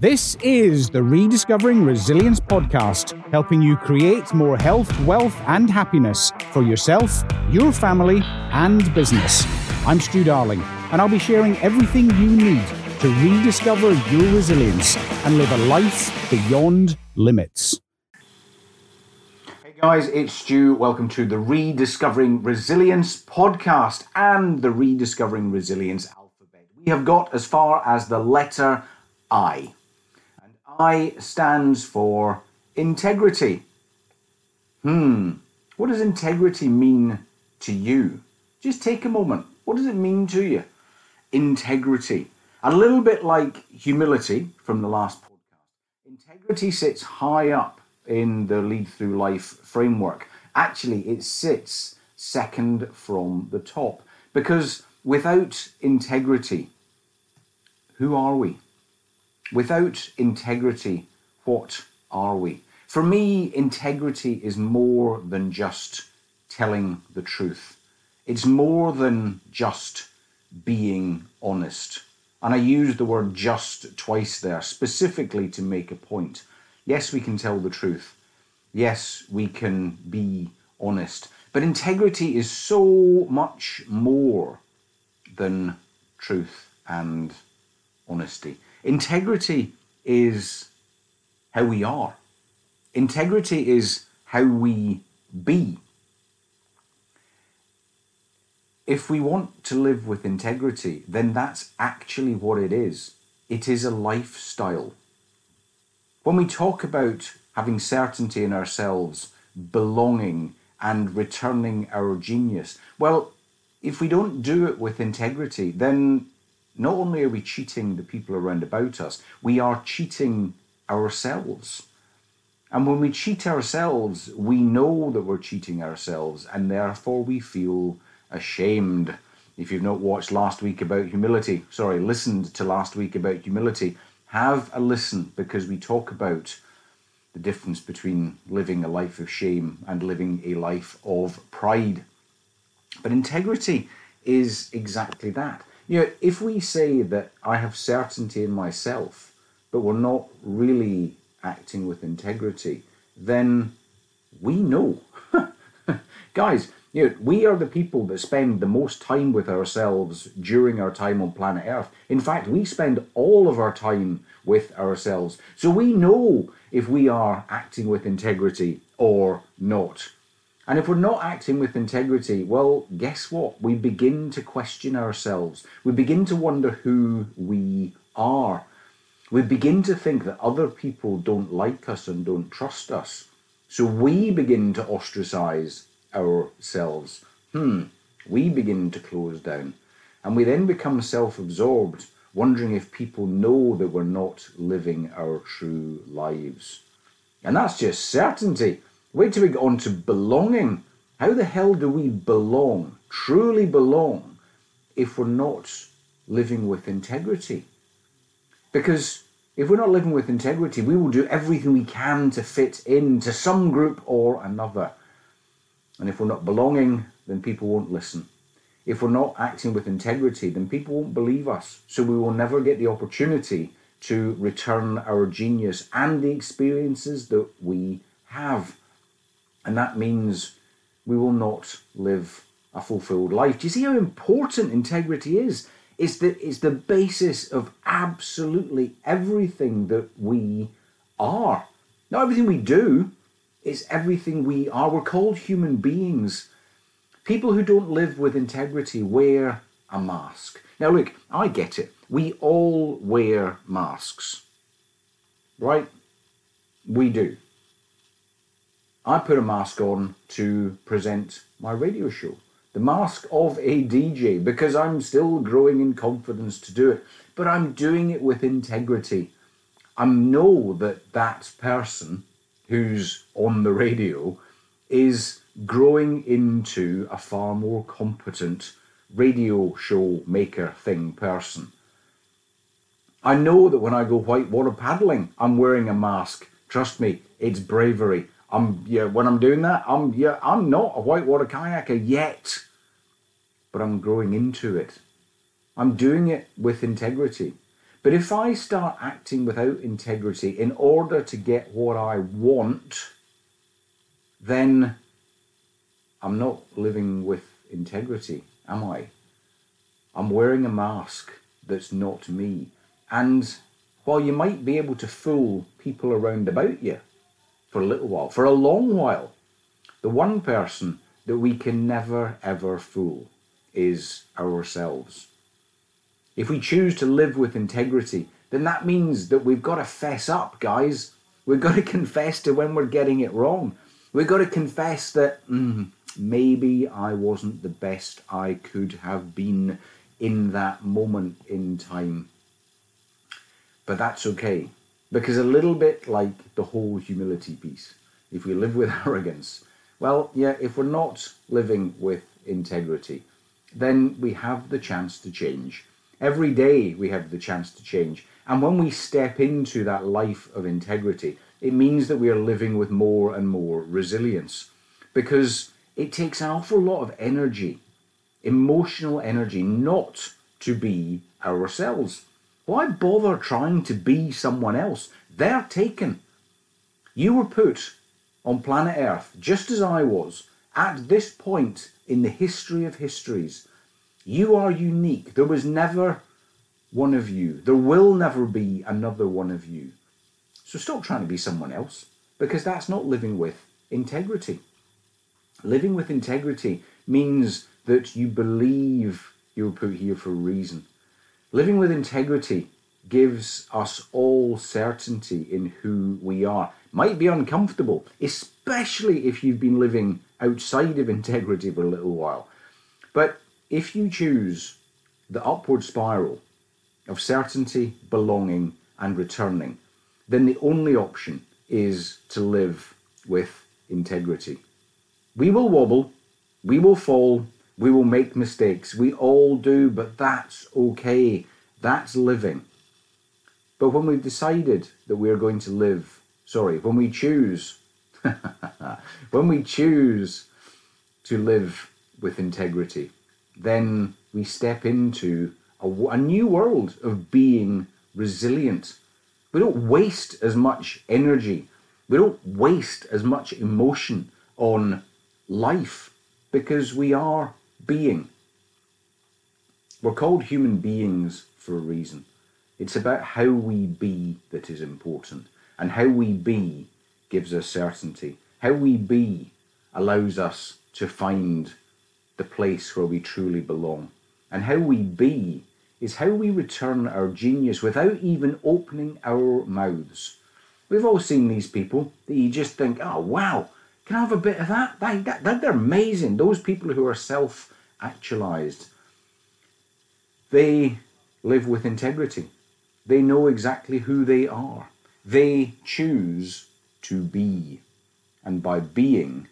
This is the Rediscovering Resilience podcast, helping you create more health, wealth, and happiness for yourself, your family, and business. I'm Stew Darling, and I'll be sharing everything you need to rediscover your resilience and live a life beyond limits. Hey guys, it's Stew. Welcome to the Rediscovering Resilience podcast and the Rediscovering Resilience alphabet. We have got as far as the letter I. I stands for integrity. Hmm, what does integrity mean to you? Just take a moment. What does it mean to you? Integrity. A little bit like humility from the last podcast. Integrity sits high up in the Lead Through Life framework. Actually, it sits second from the top because without integrity, who are we? Without integrity, what are we? For me, integrity is more than just telling the truth. It's more than just being honest. And I use the word just twice there, specifically to make a point. Yes, we can tell the truth. Yes, we can be honest. But integrity is so much more than truth and honesty. Integrity is how we are. Integrity is how we be. If we want to live with integrity, then that's actually what it is. It is a lifestyle. When we talk about having certainty in ourselves, belonging, and returning our genius, well, if we don't do it with integrity, then not only are we cheating the people around about us, we are cheating ourselves. And when we cheat ourselves, we know that we're cheating ourselves, and therefore we feel ashamed. If you've not watched last week about humility, sorry, listened to last week about humility, have a listen because we talk about the difference between living a life of shame and living a life of pride. But integrity is exactly that. You know, if we say that I have certainty in myself, but we're not really acting with integrity, then we know. Guys, you know, we are the people that spend the most time with ourselves during our time on planet Earth. In fact, we spend all of our time with ourselves. So we know if we are acting with integrity or not. And if we're not acting with integrity, well, guess what? We begin to question ourselves. We begin to wonder who we are. We begin to think that other people don't like us and don't trust us. So we begin to ostracize ourselves. Hmm, we begin to close down. And we then become self absorbed, wondering if people know that we're not living our true lives. And that's just certainty. Wait till we get on to belonging. How the hell do we belong, truly belong, if we're not living with integrity? Because if we're not living with integrity, we will do everything we can to fit into some group or another. And if we're not belonging, then people won't listen. If we're not acting with integrity, then people won't believe us. So we will never get the opportunity to return our genius and the experiences that we have. And that means we will not live a fulfilled life. Do you see how important integrity is? It's the, it's the basis of absolutely everything that we are. Not everything we do, it's everything we are. We're called human beings. People who don't live with integrity wear a mask. Now, look, I get it. We all wear masks, right? We do. I put a mask on to present my radio show. The mask of a DJ because I'm still growing in confidence to do it, but I'm doing it with integrity. I know that that person who's on the radio is growing into a far more competent radio show maker thing person. I know that when I go whitewater paddling, I'm wearing a mask. Trust me, it's bravery. I'm yeah. When I'm doing that, I'm yeah. I'm not a whitewater kayaker yet, but I'm growing into it. I'm doing it with integrity. But if I start acting without integrity in order to get what I want, then I'm not living with integrity, am I? I'm wearing a mask that's not me. And while you might be able to fool people around about you for a little while, for a long while, the one person that we can never ever fool is ourselves. If we choose to live with integrity, then that means that we've got to fess up, guys. We've got to confess to when we're getting it wrong. We've got to confess that mm, maybe I wasn't the best I could have been in that moment in time. But that's okay. Because a little bit like the whole humility piece, if we live with arrogance, well, yeah, if we're not living with integrity, then we have the chance to change. Every day we have the chance to change. And when we step into that life of integrity, it means that we are living with more and more resilience because it takes an awful lot of energy, emotional energy, not to be ourselves. Why bother trying to be someone else? They're taken. You were put on planet Earth, just as I was, at this point in the history of histories. You are unique. There was never one of you. There will never be another one of you. So stop trying to be someone else because that's not living with integrity. Living with integrity means that you believe you were put here for a reason. Living with integrity gives us all certainty in who we are. Might be uncomfortable, especially if you've been living outside of integrity for a little while. But if you choose the upward spiral of certainty, belonging, and returning, then the only option is to live with integrity. We will wobble, we will fall, we will make mistakes. We all do, but that's okay. That's living. But when we've decided that we are going to live, sorry, when we choose, when we choose to live with integrity, then we step into a, a new world of being resilient. We don't waste as much energy, we don't waste as much emotion on life because we are being. We're called human beings for a reason. It's about how we be that is important, and how we be gives us certainty. How we be allows us to find the place where we truly belong. And how we be is how we return our genius without even opening our mouths. We've all seen these people that you just think, oh, wow, can I have a bit of that? That, that, they're amazing. Those people who are self actualized, they live with integrity. They know exactly who they are. They choose to be. And by being,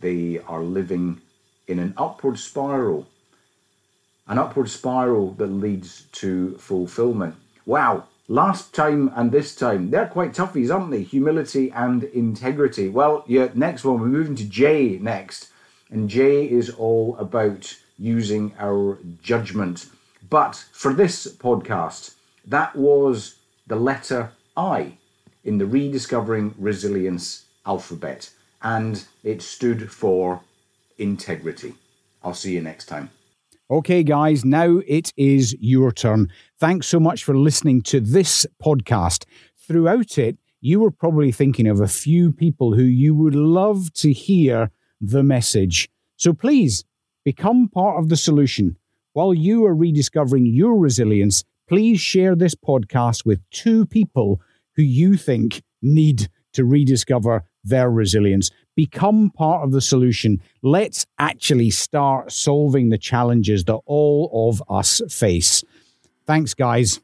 they are living in an upward spiral, an upward spiral that leads to fulfillment. Wow, last time and this time, they're quite toughies, aren't they? Humility and integrity. Well, yeah, next one, we're moving to J next. And J is all about using our judgment. But for this podcast, that was the letter I in the Rediscovering Resilience alphabet. And it stood for integrity. I'll see you next time. Okay, guys, now it is your turn. Thanks so much for listening to this podcast. Throughout it, you were probably thinking of a few people who you would love to hear the message. So please become part of the solution. While you are rediscovering your resilience, please share this podcast with two people who you think need to rediscover their resilience. Become part of the solution. Let's actually start solving the challenges that all of us face. Thanks, guys.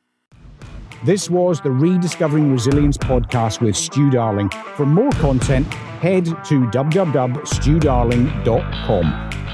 This was the Rediscovering Resilience podcast with Stew Darling. For more content, head to www.stewdarling.com.